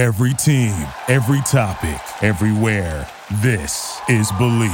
Every team, every topic, everywhere. This is Believe.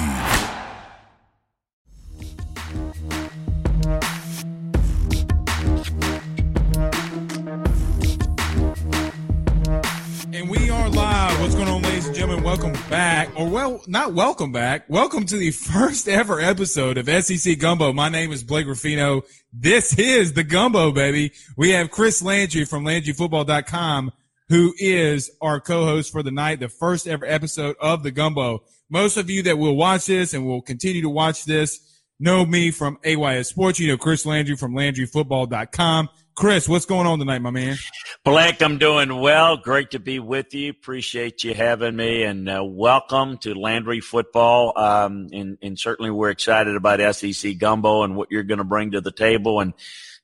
And we are live. What's going on, ladies and gentlemen? Welcome back, or well, not welcome back. Welcome to the first ever episode of SEC Gumbo. My name is Blake Ruffino. This is the Gumbo, baby. We have Chris Landry from LandryFootball.com, who is our co-host for the night, the first ever episode of the Gumbo. Most of you that will watch this and will continue to watch this know me from AYS Sports. You know Chris Landry from LandryFootball.com. Chris, what's going on tonight, my man? Blake, I'm doing well. Great to be with you. Appreciate you having me, and uh, welcome to Landry Football. Um, and, and, certainly, we're excited about SEC Gumbo and what you're going to bring to the table. And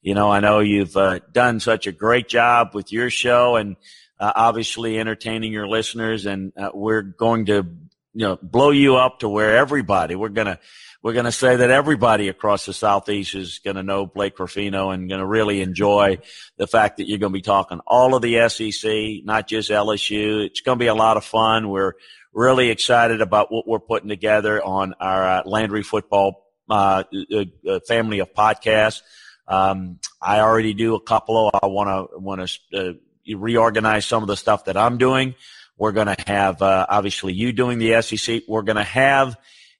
you know, I know you've uh, done such a great job with your show, and uh, obviously entertaining your listeners. And uh, we're going to, you know, blow you up to where everybody. We're gonna we're going to say that everybody across the Southeast is going to know Blake Ruffino and going to really enjoy the fact that you're going to be talking all of the SEC, not just LSU. It's going to be a lot of fun. We're really excited about what we're putting together on our uh, Landry football uh, uh, uh family of podcasts. Um, I already do a couple. Of, I want to want to uh, reorganize some of the stuff that I'm doing. We're going to have uh, obviously you doing the SEC. We're going to have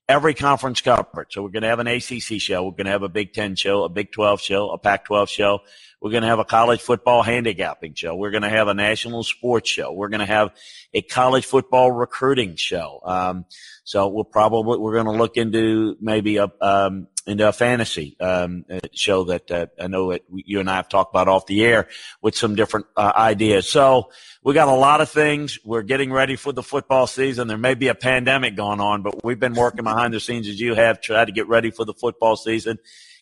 every conference covered. So we're going to have an ACC show. We're going to have a Big Ten show, a Big 12 show, a Pac 12 show. We're going to have a college football handicapping show. We're going to have a national sports show. We're going to have a college football recruiting show. Um, so we'll probably, we're going to look into maybe a, um, into a fantasy um, show that uh, I know that you and I have talked about off the air with some different uh, ideas. So we got a lot of things. We're getting ready for the football season. There may be a pandemic going on, but we've been working behind the scenes as you have, try to get ready for the football season,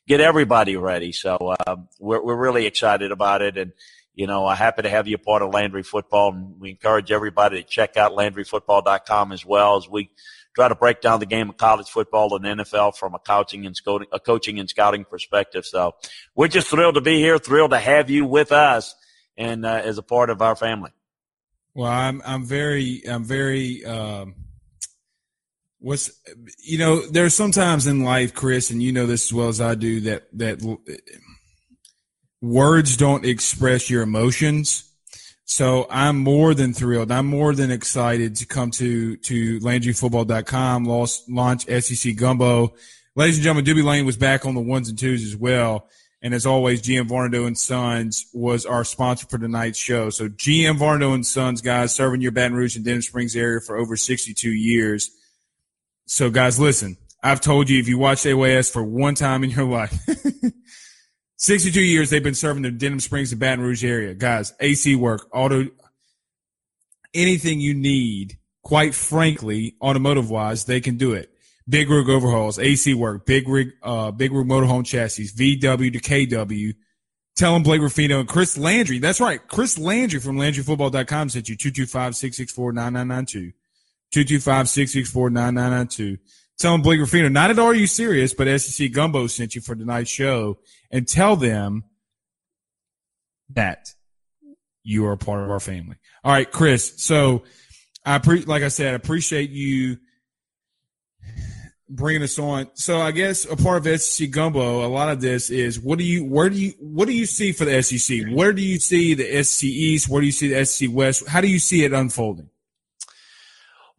get everybody ready. So uh, we're we're really excited about it, and you know, I'm happy to have you part of Landry Football. And we encourage everybody to check out LandryFootball.com as well as we try to break down the game of college football and NFL from a coaching and scouting, a coaching and scouting perspective. So we're just thrilled to be here, thrilled to have you with us and uh, as a part of our family. Well, I'm I'm very I'm very um, what's you know there's sometimes in life, Chris, and you know this as well as I do that that words don't express your emotions so I'm more than thrilled. I'm more than excited to come to to LandryFootball.com, launch SEC Gumbo. Ladies and gentlemen, Doobie Lane was back on the ones and twos as well. And as always, GM Varnado and Sons was our sponsor for tonight's show. So GM Varnado and Sons, guys, serving your Baton Rouge and Denham Springs area for over 62 years. So guys, listen, I've told you if you watch AYS for one time in your life, 62 years they've been serving the Denham Springs and Baton Rouge area. Guys, AC work, auto, anything you need, quite frankly, automotive wise, they can do it. Big rig overhauls, AC work, big rig, uh, big rig motorhome chassis, VW to KW. Tell them Blake Ruffino and Chris Landry. That's right. Chris Landry from LandryFootball.com sent you 225-664-9992. 225-664-9992. Tell them Blake Ruffino, not at all Are You Serious, but SEC Gumbo sent you for tonight's show and tell them that you are a part of our family. All right, Chris. So I pre- like I said, I appreciate you bringing us on. So I guess a part of SEC Gumbo, a lot of this is what do you, where do you, what do you see for the SEC? Where do you see the SEC East? Where do you see the SEC West? How do you see it unfolding?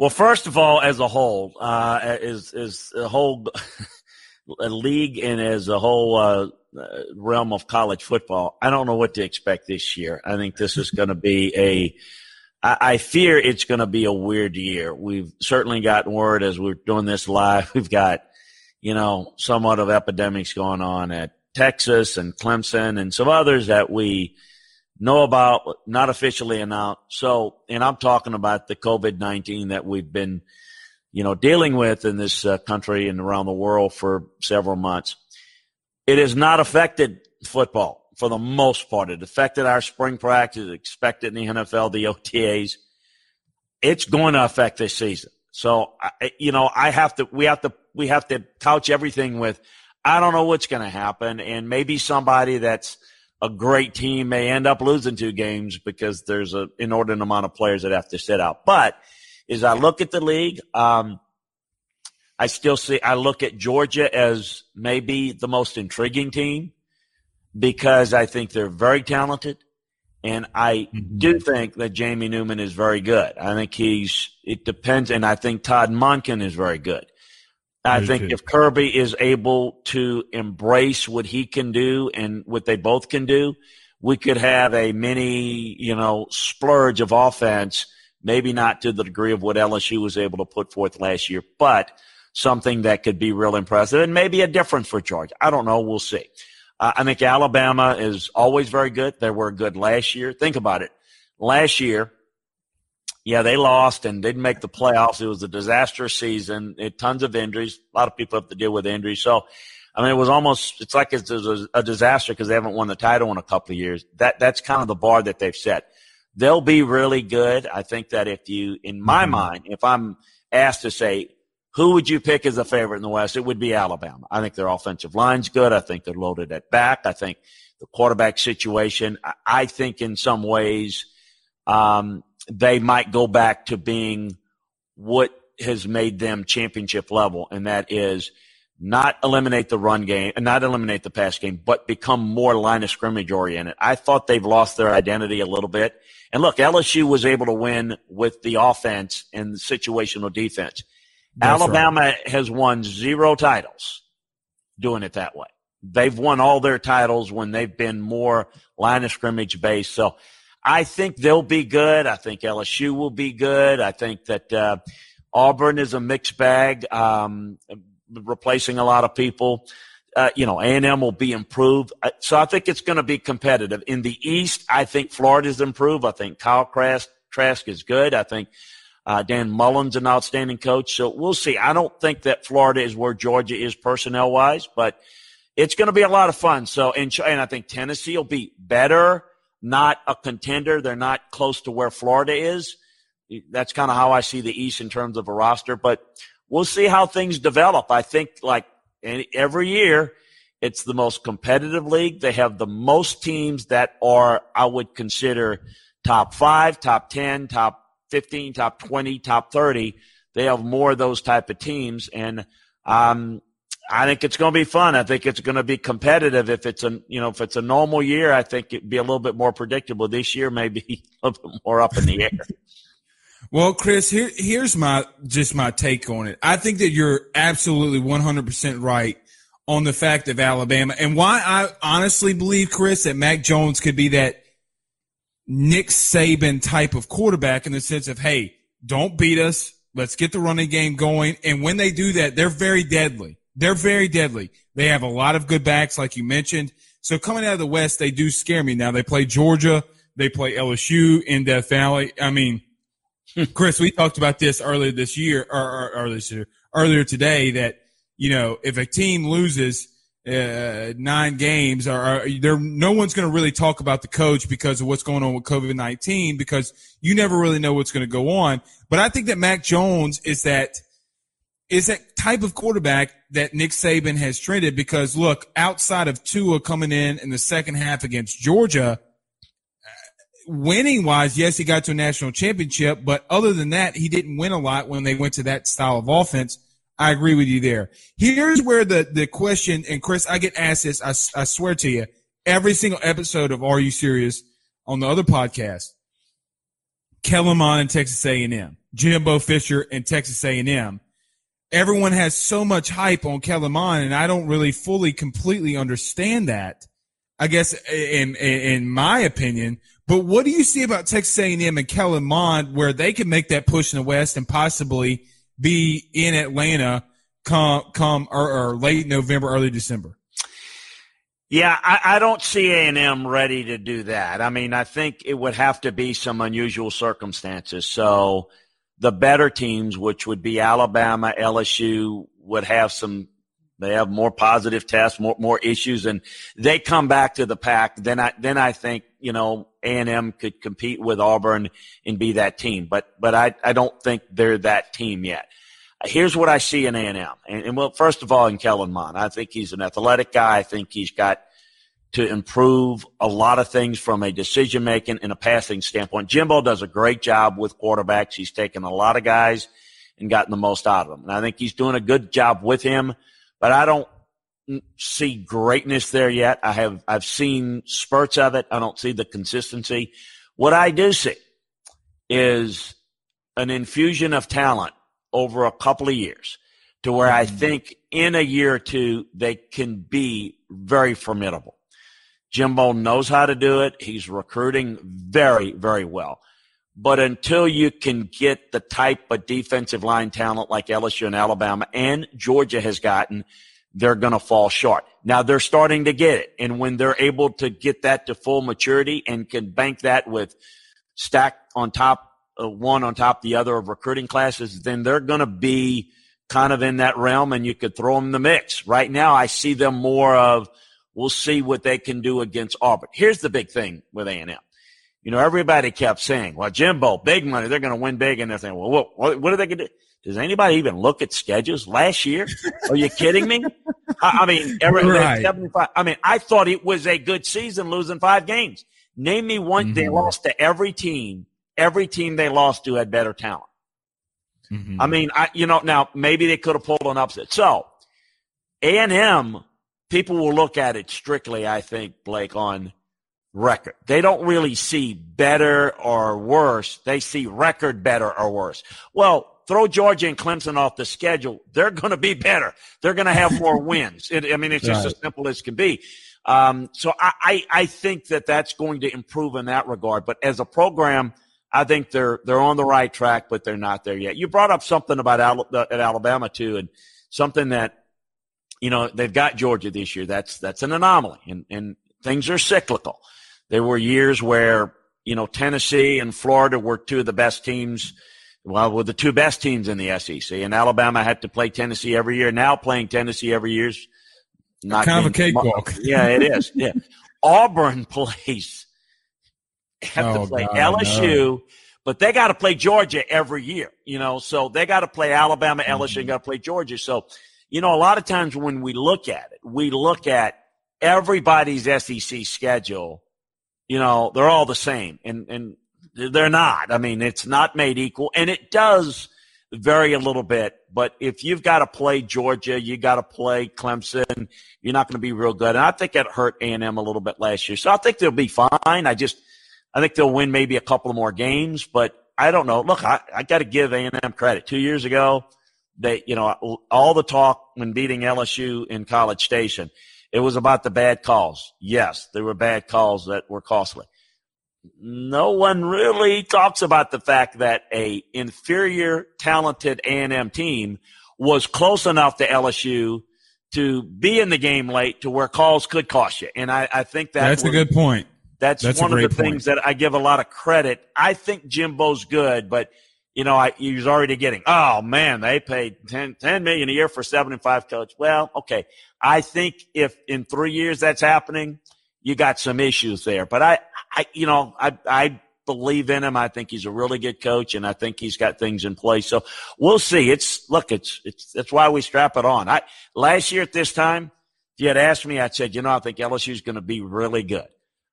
Well, first of all, as a whole, uh, is is a whole a league and as a whole uh, uh, realm of college football, I don't know what to expect this year. I think this is going to be a. I, I fear it's going to be a weird year. We've certainly gotten word as we're doing this live. We've got, you know, somewhat of epidemics going on at Texas and Clemson and some others that we know about, not officially announced. So, and I'm talking about the COVID 19 that we've been, you know, dealing with in this uh, country and around the world for several months. It has not affected football for the most part. It affected our spring practice, expected in the NFL, the OTAs. It's going to affect this season. So, you know, I have to, we have to, we have to couch everything with, I don't know what's going to happen. And maybe somebody that's a great team may end up losing two games because there's an inordinate amount of players that have to sit out. But as I look at the league, um, I still see, I look at Georgia as maybe the most intriguing team because I think they're very talented. And I mm-hmm. do think that Jamie Newman is very good. I think he's, it depends. And I think Todd Monken is very good. I think too. if Kirby is able to embrace what he can do and what they both can do, we could have a mini, you know, splurge of offense. Maybe not to the degree of what LSU was able to put forth last year, but something that could be real impressive and maybe a difference for Georgia. I don't know. We'll see. Uh, I think Alabama is always very good. They were good last year. Think about it. Last year, yeah, they lost and didn't make the playoffs. It was a disastrous season. It, tons of injuries. A lot of people have to deal with injuries. So, I mean, it was almost, it's like it's a, a disaster because they haven't won the title in a couple of years. That, that's kind of the bar that they've set. They'll be really good. I think that if you, in my mm-hmm. mind, if I'm asked to say, who would you pick as a favorite in the West? It would be Alabama. I think their offensive line's good. I think they're loaded at back. I think the quarterback situation, I think in some ways, um, they might go back to being what has made them championship level, and that is not eliminate the run game and not eliminate the pass game, but become more line of scrimmage oriented. I thought they've lost their identity a little bit. And look, LSU was able to win with the offense and the situational defense. That's Alabama right. has won zero titles doing it that way. They've won all their titles when they've been more line of scrimmage based. So I think they'll be good. I think LSU will be good. I think that uh, Auburn is a mixed bag, um, replacing a lot of people. Uh, you know, A&M will be improved. Uh, so I think it's going to be competitive. In the East, I think Florida's improved. I think Kyle Trask, Trask is good. I think uh, Dan Mullen's an outstanding coach. So we'll see. I don't think that Florida is where Georgia is personnel wise, but it's going to be a lot of fun. So, and, and I think Tennessee will be better not a contender. They're not close to where Florida is. That's kind of how I see the East in terms of a roster, but we'll see how things develop. I think like every year, it's the most competitive league. They have the most teams that are, I would consider top five, top 10, top 15, top 20, top 30. They have more of those type of teams. And, um, I think it's going to be fun. I think it's going to be competitive. If it's a you know if it's a normal year, I think it'd be a little bit more predictable. This year, maybe a little bit more up in the air. well, Chris, here here's my just my take on it. I think that you're absolutely 100 percent right on the fact of Alabama and why I honestly believe, Chris, that Mac Jones could be that Nick Saban type of quarterback in the sense of, hey, don't beat us. Let's get the running game going. And when they do that, they're very deadly. They're very deadly. They have a lot of good backs, like you mentioned. So coming out of the West, they do scare me. Now they play Georgia, they play LSU in Death Valley. I mean, Chris, we talked about this earlier this year, or, or, or this year, earlier today, that you know if a team loses uh, nine games, or, or there, no one's going to really talk about the coach because of what's going on with COVID nineteen, because you never really know what's going to go on. But I think that Mac Jones is that is that type of quarterback that Nick Saban has trended because look, outside of Tua coming in in the second half against Georgia, winning wise, yes, he got to a national championship, but other than that, he didn't win a lot when they went to that style of offense. I agree with you there. Here's where the, the question, and Chris, I get asked this, I, I swear to you, every single episode of Are You Serious on the other podcast. Kellen Mond and Texas A&M, Jimbo Fisher and Texas A&M everyone has so much hype on Kellen Mond, and I don't really fully, completely understand that. I guess in, in, in my opinion. But what do you see about Texas A&M and Kellen Mond where they can make that push in the West and possibly be in Atlanta come come or, or late November, early December? Yeah, I, I don't see A and M ready to do that. I mean, I think it would have to be some unusual circumstances. So the better teams, which would be Alabama, LSU, would have some. They have more positive tests, more more issues, and they come back to the pack. Then I then I think you know A and M could compete with Auburn and be that team. But but I I don't think they're that team yet. Here's what I see in A and M, and well, first of all, in Kellen Mond, I think he's an athletic guy. I think he's got to improve a lot of things from a decision making and a passing standpoint. Jimbo does a great job with quarterbacks. He's taken a lot of guys and gotten the most out of them. And I think he's doing a good job with him, but I don't see greatness there yet. I have, I've seen spurts of it. I don't see the consistency. What I do see is an infusion of talent over a couple of years to where I mm-hmm. think in a year or two, they can be very formidable. Jimbo knows how to do it. He's recruiting very, very well. But until you can get the type of defensive line talent like LSU and Alabama and Georgia has gotten, they're going to fall short. Now they're starting to get it. And when they're able to get that to full maturity and can bank that with stack on top, uh, one on top the other of recruiting classes, then they're going to be kind of in that realm and you could throw them the mix. Right now, I see them more of, we'll see what they can do against Auburn. Here's the big thing with A&M. You know, everybody kept saying, well, Jimbo, big money, they're going to win big. And they're saying, well, what, what are they going to do? Does anybody even look at schedules last year? Are you kidding me? I, I mean, every, right. 75. I mean, I thought it was a good season losing five games. Name me one. Mm-hmm. They lost to every team. Every team they lost to had better talent. Mm-hmm. I mean, I, you know, now maybe they could have pulled an upset. So A and M, people will look at it strictly, I think, Blake, on record. They don't really see better or worse. They see record better or worse. Well, throw Georgia and Clemson off the schedule. They're going to be better. They're going to have more wins. It, I mean, it's just right. as simple as can be. Um, so I, I, I think that that's going to improve in that regard. But as a program, I think they're they're on the right track, but they're not there yet. You brought up something about at Alabama too, and something that you know they've got Georgia this year. That's that's an anomaly, and and things are cyclical. There were years where you know Tennessee and Florida were two of the best teams. Well, were the two best teams in the SEC, and Alabama had to play Tennessee every year. Now playing Tennessee every year is not kind of a cakewalk. Yeah, it is. Yeah, Auburn plays have oh, to play God, LSU, no. but they got to play Georgia every year, you know, so they got to play Alabama, LSU, mm-hmm. got to play Georgia. So, you know, a lot of times when we look at it, we look at everybody's SEC schedule, you know, they're all the same and, and they're not. I mean, it's not made equal and it does vary a little bit, but if you've got to play Georgia, you got to play Clemson, you're not going to be real good. And I think it hurt A&M a little bit last year. So I think they'll be fine. I just, I think they'll win maybe a couple of more games, but I don't know. Look, I, I got to give A&M credit. Two years ago, they, you know, all the talk when beating LSU in College Station, it was about the bad calls. Yes, there were bad calls that were costly. No one really talks about the fact that a inferior, talented A&M team was close enough to LSU to be in the game late to where calls could cost you. And I, I think that that's was, a good point. That's, That's one of the point. things that I give a lot of credit. I think Jimbo's good, but you know, I, he was already getting, oh man, they paid 10, 10 million a year for seven and five coach. Well, okay. I think if in three years that's happening, you got some issues there, but I, I, you know, I, I believe in him. I think he's a really good coach and I think he's got things in place. So we'll see. It's, look, it's, it's, that's why we strap it on. I, last year at this time, if you had asked me, I'd said, you know, I think LSU is going to be really good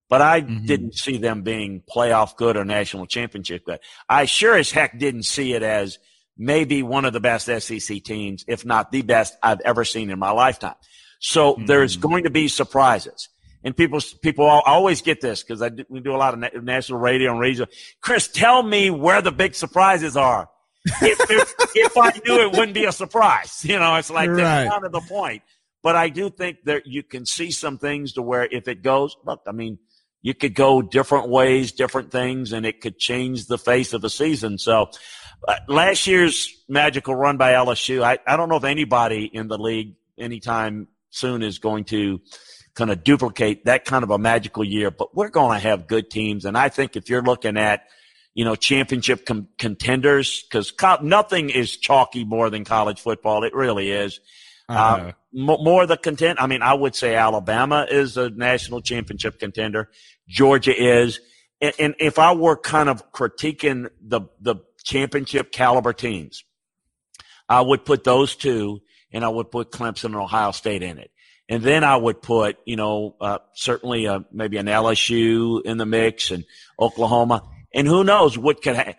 but I mm-hmm. didn't see them being playoff good or national championship good. I sure as heck didn't see it as maybe one of the best SEC teams, if not the best I've ever seen in my lifetime. So mm-hmm. there's going to be surprises. And people, people always get this because I do, we do a lot of national radio and radio. Chris, tell me where the big surprises are. if, if, if, I knew it wouldn't be a surprise, you know, it's like right. that's kind of the point. But I do think that you can see some things to where if it goes, look, I mean, you could go different ways, different things, and it could change the face of a season. So uh, last year's magical run by LSU, I, I don't know if anybody in the league anytime soon is going to kind of duplicate that kind of a magical year, but we're going to have good teams. And I think if you're looking at, you know, championship com- contenders, because co- nothing is chalky more than college football. It really is. Uh, more the content. I mean, I would say Alabama is a national championship contender. Georgia is. And, and if I were kind of critiquing the, the championship caliber teams, I would put those two and I would put Clemson and Ohio State in it. And then I would put, you know, uh, certainly uh, maybe an LSU in the mix and Oklahoma. And who knows what could happen.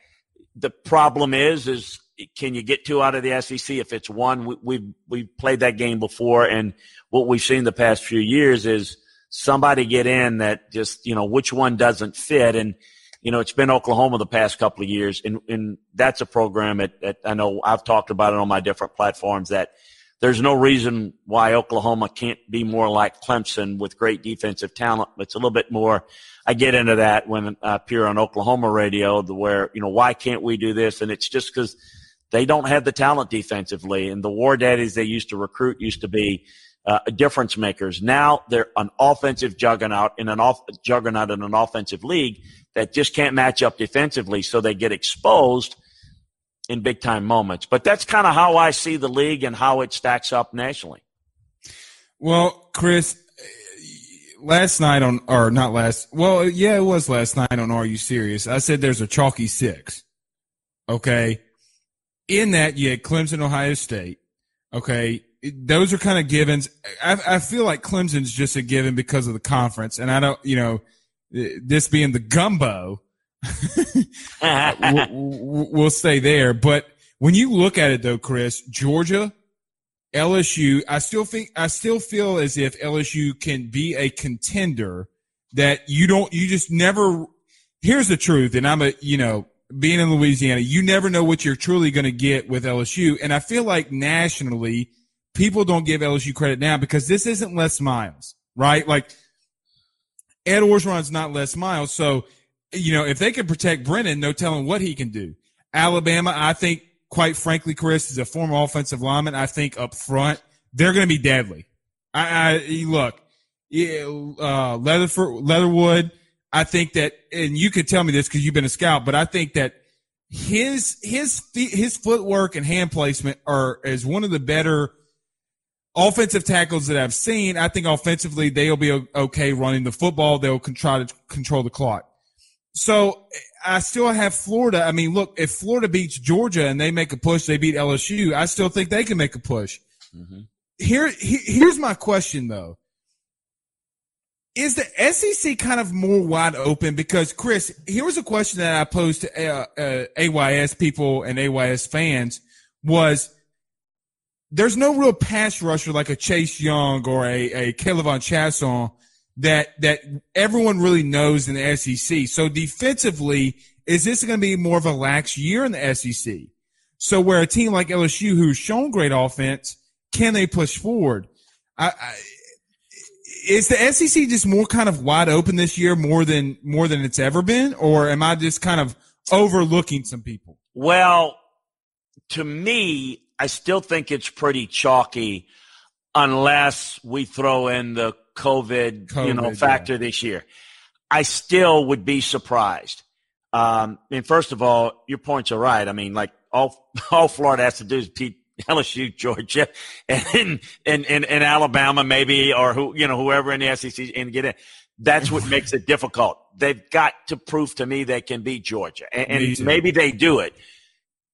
The problem is, is can you get two out of the SEC? If it's one, we, we've, we've played that game before. And what we've seen the past few years is somebody get in that just, you know, which one doesn't fit. And, you know, it's been Oklahoma the past couple of years. And, and that's a program that, that I know I've talked about it on my different platforms that there's no reason why Oklahoma can't be more like Clemson with great defensive talent. It's a little bit more. I get into that when I appear on Oklahoma radio where, you know, why can't we do this? And it's just because they don't have the talent defensively. And the war daddies they used to recruit used to be uh, difference makers. Now they're an offensive juggernaut in an off juggernaut in an offensive league that just can't match up defensively, so they get exposed in big time moments. But that's kind of how I see the league and how it stacks up nationally. Well, Chris, last night on or not last, well, yeah, it was last night on Are You Serious? I said there's a chalky six. Okay, in that you had Clemson, Ohio State. Okay, those are kind of givens. I, I feel like Clemson's just a given because of the conference, and I don't, you know, this being the gumbo, we'll, we'll stay there. But when you look at it, though, Chris, Georgia, LSU, I still think I still feel as if LSU can be a contender that you don't, you just never. Here's the truth, and I'm a, you know, being in Louisiana, you never know what you're truly going to get with LSU, and I feel like nationally people don't give LSU credit now because this isn't Les Miles, right? Like Ed Orgeron's not Les Miles. So, you know, if they can protect Brennan, no telling what he can do. Alabama, I think, quite frankly, Chris, is a former offensive lineman. I think up front, they're going to be deadly. I, I look, yeah, uh, Leatherford, Leatherwood, I think that, and you could tell me this because you've been a scout, but I think that his, his, his footwork and hand placement are, is one of the better offensive tackles that I've seen, I think offensively they'll be okay running the football. They'll try to control the clock. So I still have Florida. I mean, look, if Florida beats Georgia and they make a push, they beat LSU. I still think they can make a push. Mm-hmm. Here, he, here's my question though. Is the SEC kind of more wide open? Because Chris, here was a question that I posed to uh, uh, AYS people and AYS fans was there's no real pass rusher like a Chase Young or a, a K'Lavon Chaisson that that everyone really knows in the SEC. So defensively, is this going to be more of a lax year in the SEC? So where a team like LSU, who's shown great offense, can they push forward? I, I, is the SEC just more kind of wide open this year, more than more than it's ever been, or am I just kind of overlooking some people? Well, to me, I still think it's pretty chalky unless we throw in the COVID, COVID you know, factor yeah. this year. I still would be surprised. Um, I mean, first of all, your points are right. I mean, like all all Florida has to do is beat LSU, Georgia, and and and, and Alabama, maybe, or who you know, whoever in the SEC, and get in. That's what makes it difficult. They've got to prove to me they can beat Georgia, and, and maybe they do it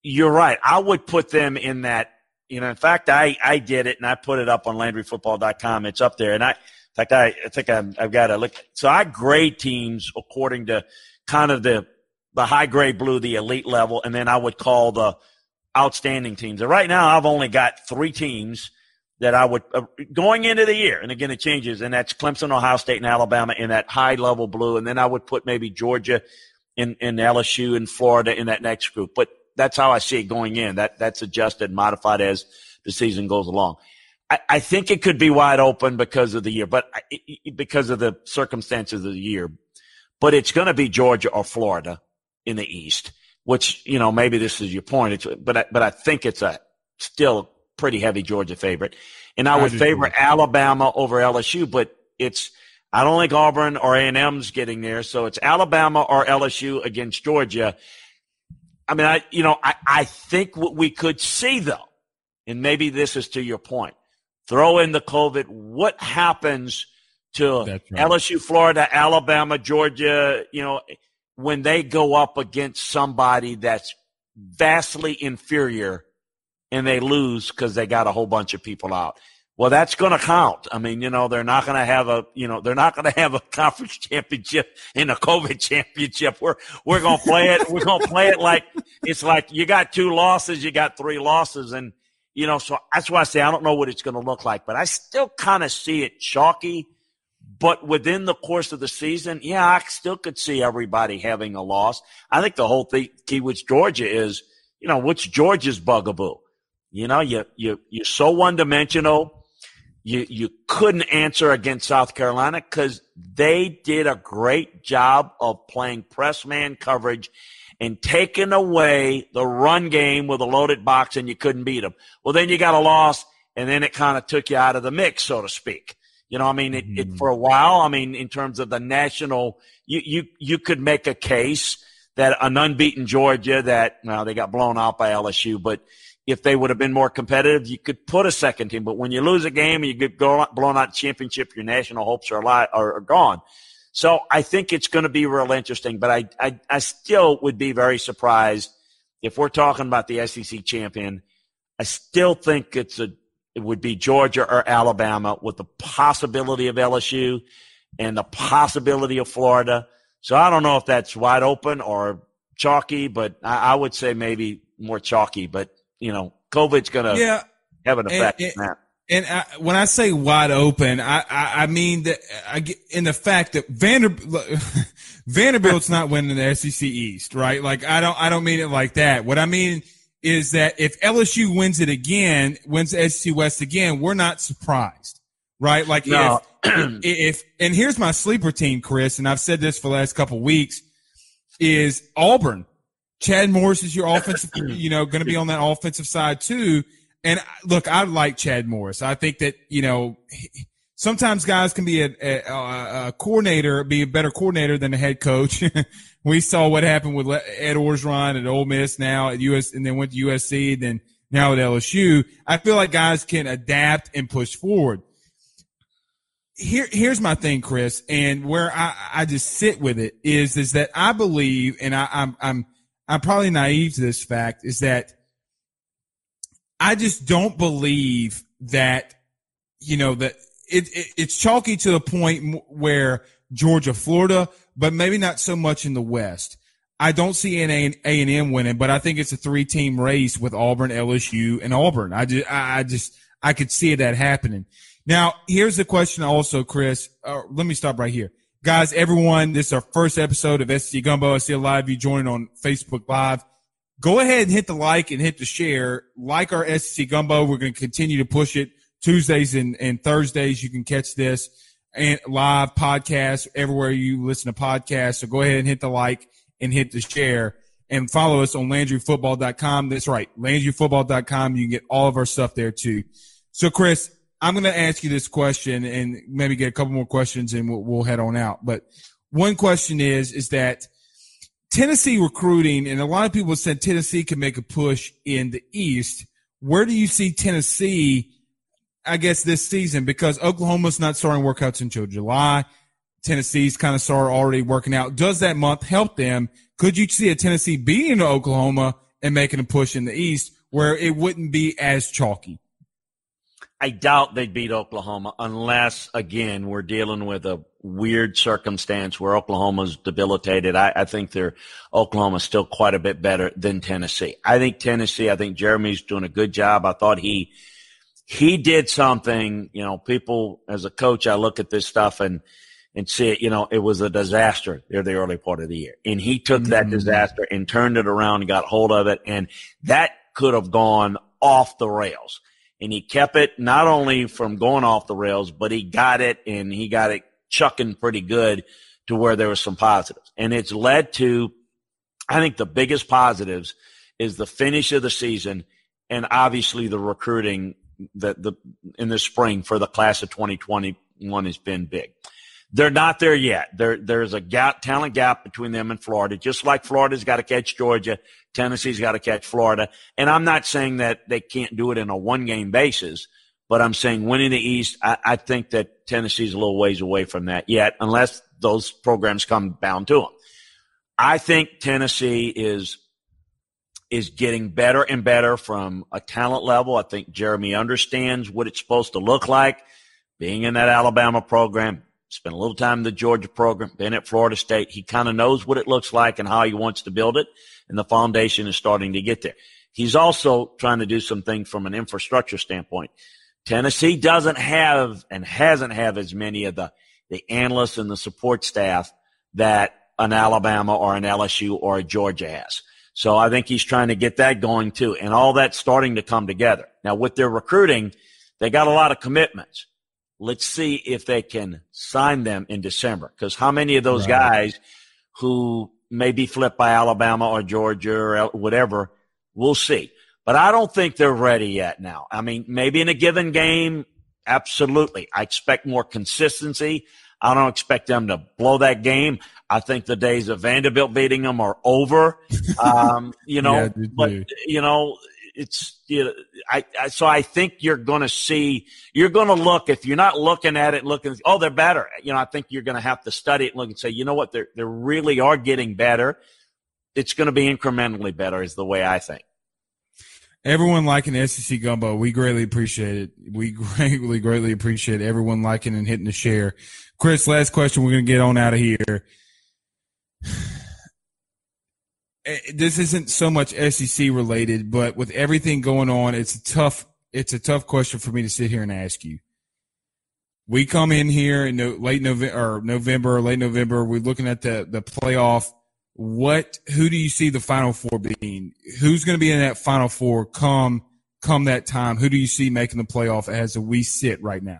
you're right. I would put them in that. You know, in fact, I I did it and I put it up on LandryFootball.com. It's up there, and I in fact I, I think i have got to look. So I grade teams according to kind of the the high grade blue, the elite level, and then I would call the outstanding teams. And right now, I've only got three teams that I would uh, going into the year, and again it changes, and that's Clemson, Ohio State, and Alabama in that high level blue, and then I would put maybe Georgia, in in LSU, and Florida in that next group. But that's how I see it going in. That that's adjusted, modified as the season goes along. I, I think it could be wide open because of the year, but because of the circumstances of the year. But it's going to be Georgia or Florida in the East, which you know maybe this is your point. It's, but I, but I think it's a still a pretty heavy Georgia favorite, and I would favor Alabama over LSU. But it's I don't think Auburn or A and M's getting there, so it's Alabama or LSU against Georgia. I mean, I you know, I, I think what we could see though, and maybe this is to your point, throw in the COVID. What happens to right. LSU, Florida, Alabama, Georgia? You know, when they go up against somebody that's vastly inferior and they lose because they got a whole bunch of people out. Well, that's going to count. I mean, you know, they're not going to have a, you know, they're not going to have a conference championship in a COVID championship. We're, we're going to play it. We're going to play it like it's like you got two losses, you got three losses. And, you know, so that's why I say I don't know what it's going to look like, but I still kind of see it chalky. But within the course of the season, yeah, I still could see everybody having a loss. I think the whole thing, key with Georgia is, you know, what's Georgia's bugaboo? You know, you, you, you're so one dimensional you you couldn't answer against South Carolina because they did a great job of playing press man coverage and taking away the run game with a loaded box, and you couldn't beat them. Well, then you got a loss, and then it kind of took you out of the mix, so to speak. You know, I mean, it, it, mm-hmm. for a while. I mean, in terms of the national, you you you could make a case that an unbeaten Georgia that well they got blown out by LSU, but if they would have been more competitive, you could put a second team. But when you lose a game and you get blown out championship, your national hopes are, are gone. So I think it's going to be real interesting. But I, I, I still would be very surprised if we're talking about the SEC champion. I still think it's a it would be Georgia or Alabama with the possibility of LSU and the possibility of Florida. So I don't know if that's wide open or chalky, but I, I would say maybe more chalky. But you know, COVID's going to yeah, have an effect and, and, and I, when I say wide open, I, I, I mean that I get in the fact that Vanderbilt, Vanderbilt's not winning the SEC East, right? Like I don't, I don't mean it like that. What I mean is that if LSU wins it again, wins the SEC West again, we're not surprised, right? Like no. if, if, and here's my sleeper team, Chris, and I've said this for the last couple weeks, is Auburn. Chad Morris is your offensive, you know, going to be on that offensive side too. And look, I like Chad Morris. I think that, you know, sometimes guys can be a, a, a coordinator, be a better coordinator than a head coach. we saw what happened with Ed Orgeron at Ole Miss now at US and then went to USC, then now at LSU. I feel like guys can adapt and push forward. Here, here's my thing, Chris, and where I, I just sit with it is, is that I believe, and I, I'm, I'm, I'm probably naive to this fact is that I just don't believe that, you know, that it, it, it's chalky to the point where Georgia, Florida, but maybe not so much in the West. I don't see an A and M winning, but I think it's a three team race with Auburn, LSU, and Auburn. I just, I just, I could see that happening. Now, here's the question also, Chris. Uh, let me stop right here. Guys, everyone, this is our first episode of SEC Gumbo. I see a lot of you joining on Facebook Live. Go ahead and hit the like and hit the share. Like our SEC Gumbo. We're going to continue to push it Tuesdays and, and Thursdays. You can catch this and live podcast everywhere you listen to podcasts. So go ahead and hit the like and hit the share and follow us on LandryFootball.com. That's right. LandryFootball.com. You can get all of our stuff there too. So Chris, I'm going to ask you this question and maybe get a couple more questions and we'll, we'll head on out. But one question is, is that Tennessee recruiting, and a lot of people said Tennessee can make a push in the East. Where do you see Tennessee, I guess, this season? Because Oklahoma's not starting workouts until July. Tennessee's kind of started already working out. Does that month help them? Could you see a Tennessee beating Oklahoma and making a push in the East where it wouldn't be as chalky? I doubt they'd beat Oklahoma unless, again, we're dealing with a weird circumstance where Oklahoma's debilitated. I, I think they're Oklahoma's still quite a bit better than Tennessee. I think Tennessee. I think Jeremy's doing a good job. I thought he he did something. You know, people as a coach, I look at this stuff and and see it. You know, it was a disaster there the early part of the year, and he took mm-hmm. that disaster and turned it around and got hold of it, and that could have gone off the rails and he kept it not only from going off the rails, but he got it and he got it chucking pretty good to where there was some positives. And it's led to, I think the biggest positives is the finish of the season and obviously the recruiting that the in the spring for the class of 2021 has been big. They're not there yet. There, there's a gap, talent gap between them and Florida. Just like Florida's got to catch Georgia, Tennessee's got to catch Florida. And I'm not saying that they can't do it in a one game basis, but I'm saying winning the East, I, I think that Tennessee's a little ways away from that yet, unless those programs come bound to them. I think Tennessee is is getting better and better from a talent level. I think Jeremy understands what it's supposed to look like. Being in that Alabama program, spent a little time in the Georgia program, been at Florida State. He kind of knows what it looks like and how he wants to build it, and the foundation is starting to get there. He's also trying to do some things from an infrastructure standpoint. Tennessee doesn't have and hasn't have as many of the, the analysts and the support staff that an Alabama or an LSU or a Georgia has. So I think he's trying to get that going too. And all that's starting to come together. Now with their recruiting, they got a lot of commitments. Let's see if they can sign them in December. Cause how many of those right. guys who may be flipped by Alabama or Georgia or whatever, we'll see. But I don't think they're ready yet now. I mean, maybe in a given game, absolutely. I expect more consistency. I don't expect them to blow that game. I think the days of Vanderbilt beating them are over. Um, you know, yeah, but you know, it's you know, I, I so I think you're going to see you're going to look if you're not looking at it looking oh they're better you know I think you're going to have to study it and look and say you know what they they really are getting better it's going to be incrementally better is the way I think everyone liking SEC gumbo we greatly appreciate it we greatly greatly appreciate everyone liking and hitting the share Chris last question we're going to get on out of here Eh, Eh, this isn't so much SEC related, but with everything going on, it's a tough it's a tough question for me to sit here and ask you. We come in here in no, late November or November, late November. We're looking at the the playoff. What? Who do you see the Final Four being? Who's going to be in that Final Four come come that time? Who do you see making the playoff as we sit right now?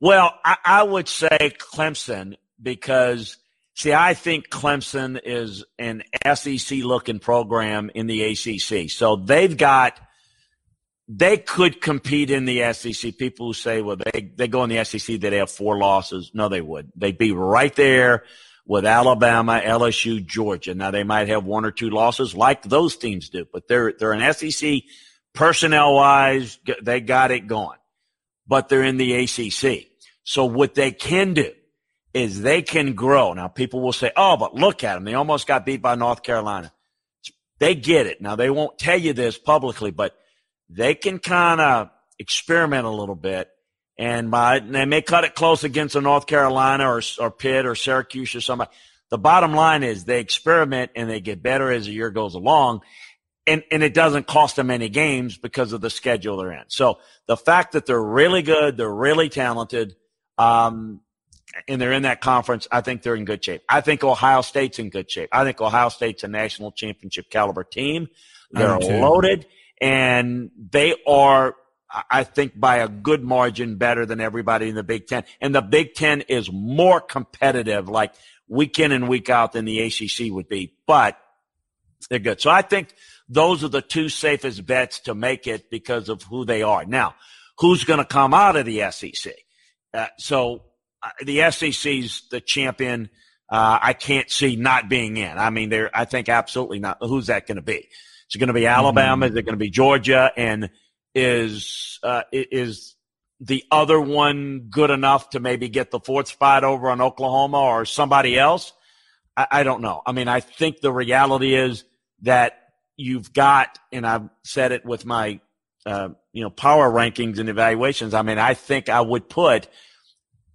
Well, I, I would say Clemson because See, I think Clemson is an SEC looking program in the ACC. So they've got, they could compete in the SEC. People who say, well, they, they go in the SEC, they have four losses. No, they would. They'd be right there with Alabama, LSU, Georgia. Now they might have one or two losses like those teams do, but they're, they're an SEC personnel wise. They got it going, but they're in the ACC. So what they can do is they can grow. Now, people will say, oh, but look at them. They almost got beat by North Carolina. They get it. Now, they won't tell you this publicly, but they can kind of experiment a little bit. And by, they may cut it close against a North Carolina or, or Pitt or Syracuse or somebody. The bottom line is they experiment and they get better as the year goes along. And, and it doesn't cost them any games because of the schedule they're in. So the fact that they're really good, they're really talented, um, and they're in that conference, I think they're in good shape. I think Ohio State's in good shape. I think Ohio State's a national championship caliber team. They're loaded and they are, I think, by a good margin better than everybody in the Big Ten. And the Big Ten is more competitive, like week in and week out, than the ACC would be. But they're good. So I think those are the two safest bets to make it because of who they are. Now, who's going to come out of the SEC? Uh, so the SEC's the champion. Uh, I can't see not being in. I mean, there. I think absolutely not. Who's that going to be? Is it going to be Alabama? Mm-hmm. Is it going to be Georgia? And is uh, is the other one good enough to maybe get the fourth spot over on Oklahoma or somebody else? I, I don't know. I mean, I think the reality is that you've got, and I've said it with my uh, you know power rankings and evaluations. I mean, I think I would put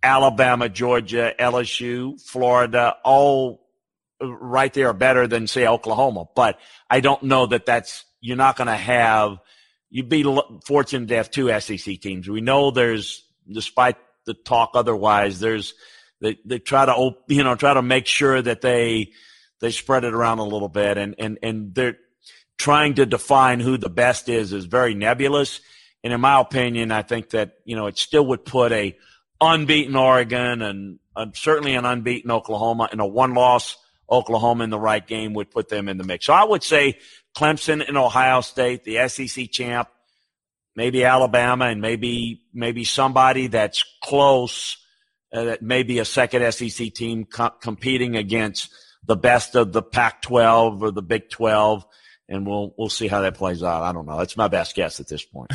Alabama, Georgia, LSU, Florida, all right there are better than say Oklahoma. But I don't know that that's you're not going to have. You'd be fortunate to have two SEC teams. We know there's, despite the talk otherwise, there's they they try to you know try to make sure that they they spread it around a little bit, and and and they're trying to define who the best is is very nebulous. And in my opinion, I think that you know it still would put a unbeaten Oregon and uh, certainly an unbeaten Oklahoma and a one loss Oklahoma in the right game would put them in the mix. So I would say Clemson and Ohio State, the SEC champ, maybe Alabama and maybe, maybe somebody that's close, uh, that maybe a second SEC team co- competing against the best of the Pac 12 or the Big 12 and we'll we'll see how that plays out. I don't know. That's my best guess at this point.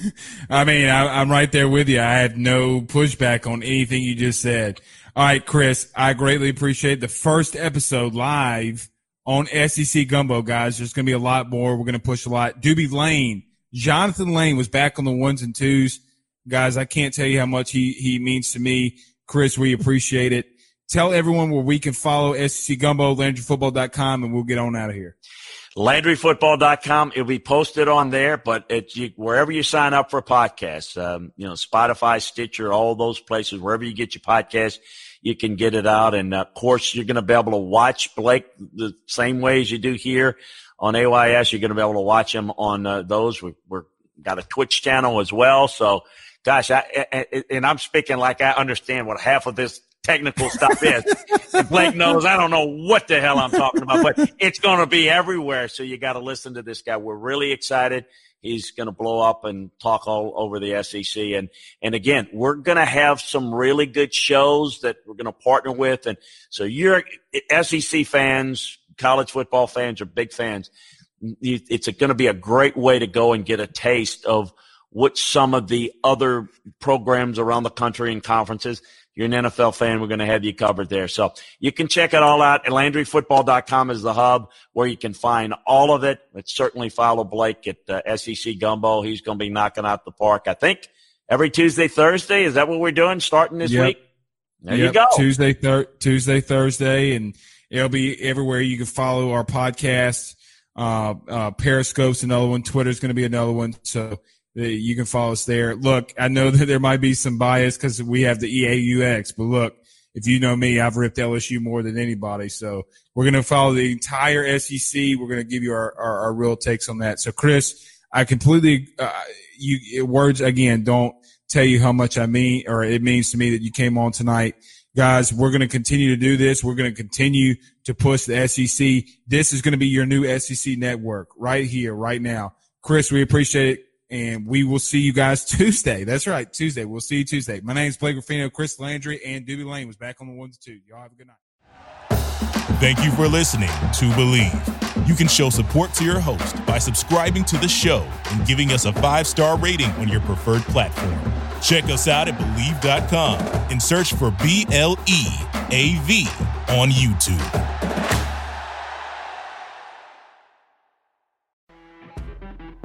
I mean, I, am right there with you. I have no pushback on anything you just said. All right, Chris, I greatly appreciate the first episode live on SEC Gumbo, guys. There's going to be a lot more. We're going to push a lot. Doobie Lane, Jonathan Lane was back on the ones and twos. Guys, I can't tell you how much he, he means to me. Chris, we appreciate it. Tell everyone where we can follow SEC Gumbo, LandryFootball.com, and we'll get on out of here. LandryFootball.com. It'll be posted on there, but you, wherever you sign up for podcasts, um, you know, Spotify, Stitcher, all those places, wherever you get your podcast, you can get it out. And uh, of course, you're going to be able to watch Blake the same way as you do here on AYS. You're going to be able to watch him on uh, those. We, we're got a Twitch channel as well. So, gosh, I, I, and I'm speaking like I understand what half of this technical stuff is. and Blake knows I don't know what the hell I'm talking about, but it's going to be everywhere. So you got to listen to this guy. We're really excited. He's going to blow up and talk all over the SEC. And, and again, we're going to have some really good shows that we're going to partner with. And so you're SEC fans, college football fans, are big fans. It's going to be a great way to go and get a taste of what some of the other programs around the country and conferences you're an NFL fan, we're going to have you covered there. So you can check it all out. LandryFootball.com is the hub where you can find all of it. But certainly follow Blake at uh, SEC Gumbo. He's going to be knocking out the park. I think every Tuesday, Thursday. Is that what we're doing starting this yep. week? There yep. you go. Tuesday, thir- Tuesday, Thursday, and it'll be everywhere. You can follow our podcast. Uh, uh, Periscope's another one. Twitter's going to be another one. So you can follow us there. Look, I know that there might be some bias because we have the EAUX, but look, if you know me, I've ripped LSU more than anybody. So we're going to follow the entire SEC. We're going to give you our, our, our, real takes on that. So Chris, I completely, uh, you words again, don't tell you how much I mean, or it means to me that you came on tonight. Guys, we're going to continue to do this. We're going to continue to push the SEC. This is going to be your new SEC network right here, right now. Chris, we appreciate it and we will see you guys Tuesday. That's right, Tuesday. We'll see you Tuesday. My name is Blake Ruffino, Chris Landry, and Doobie Lane was back on the ones two. Y'all have a good night. Thank you for listening to Bleav. You can show support to your host by subscribing to the show and giving us a five star rating on your preferred platform. Check us out at Bleav.com and search for B L E A V on YouTube.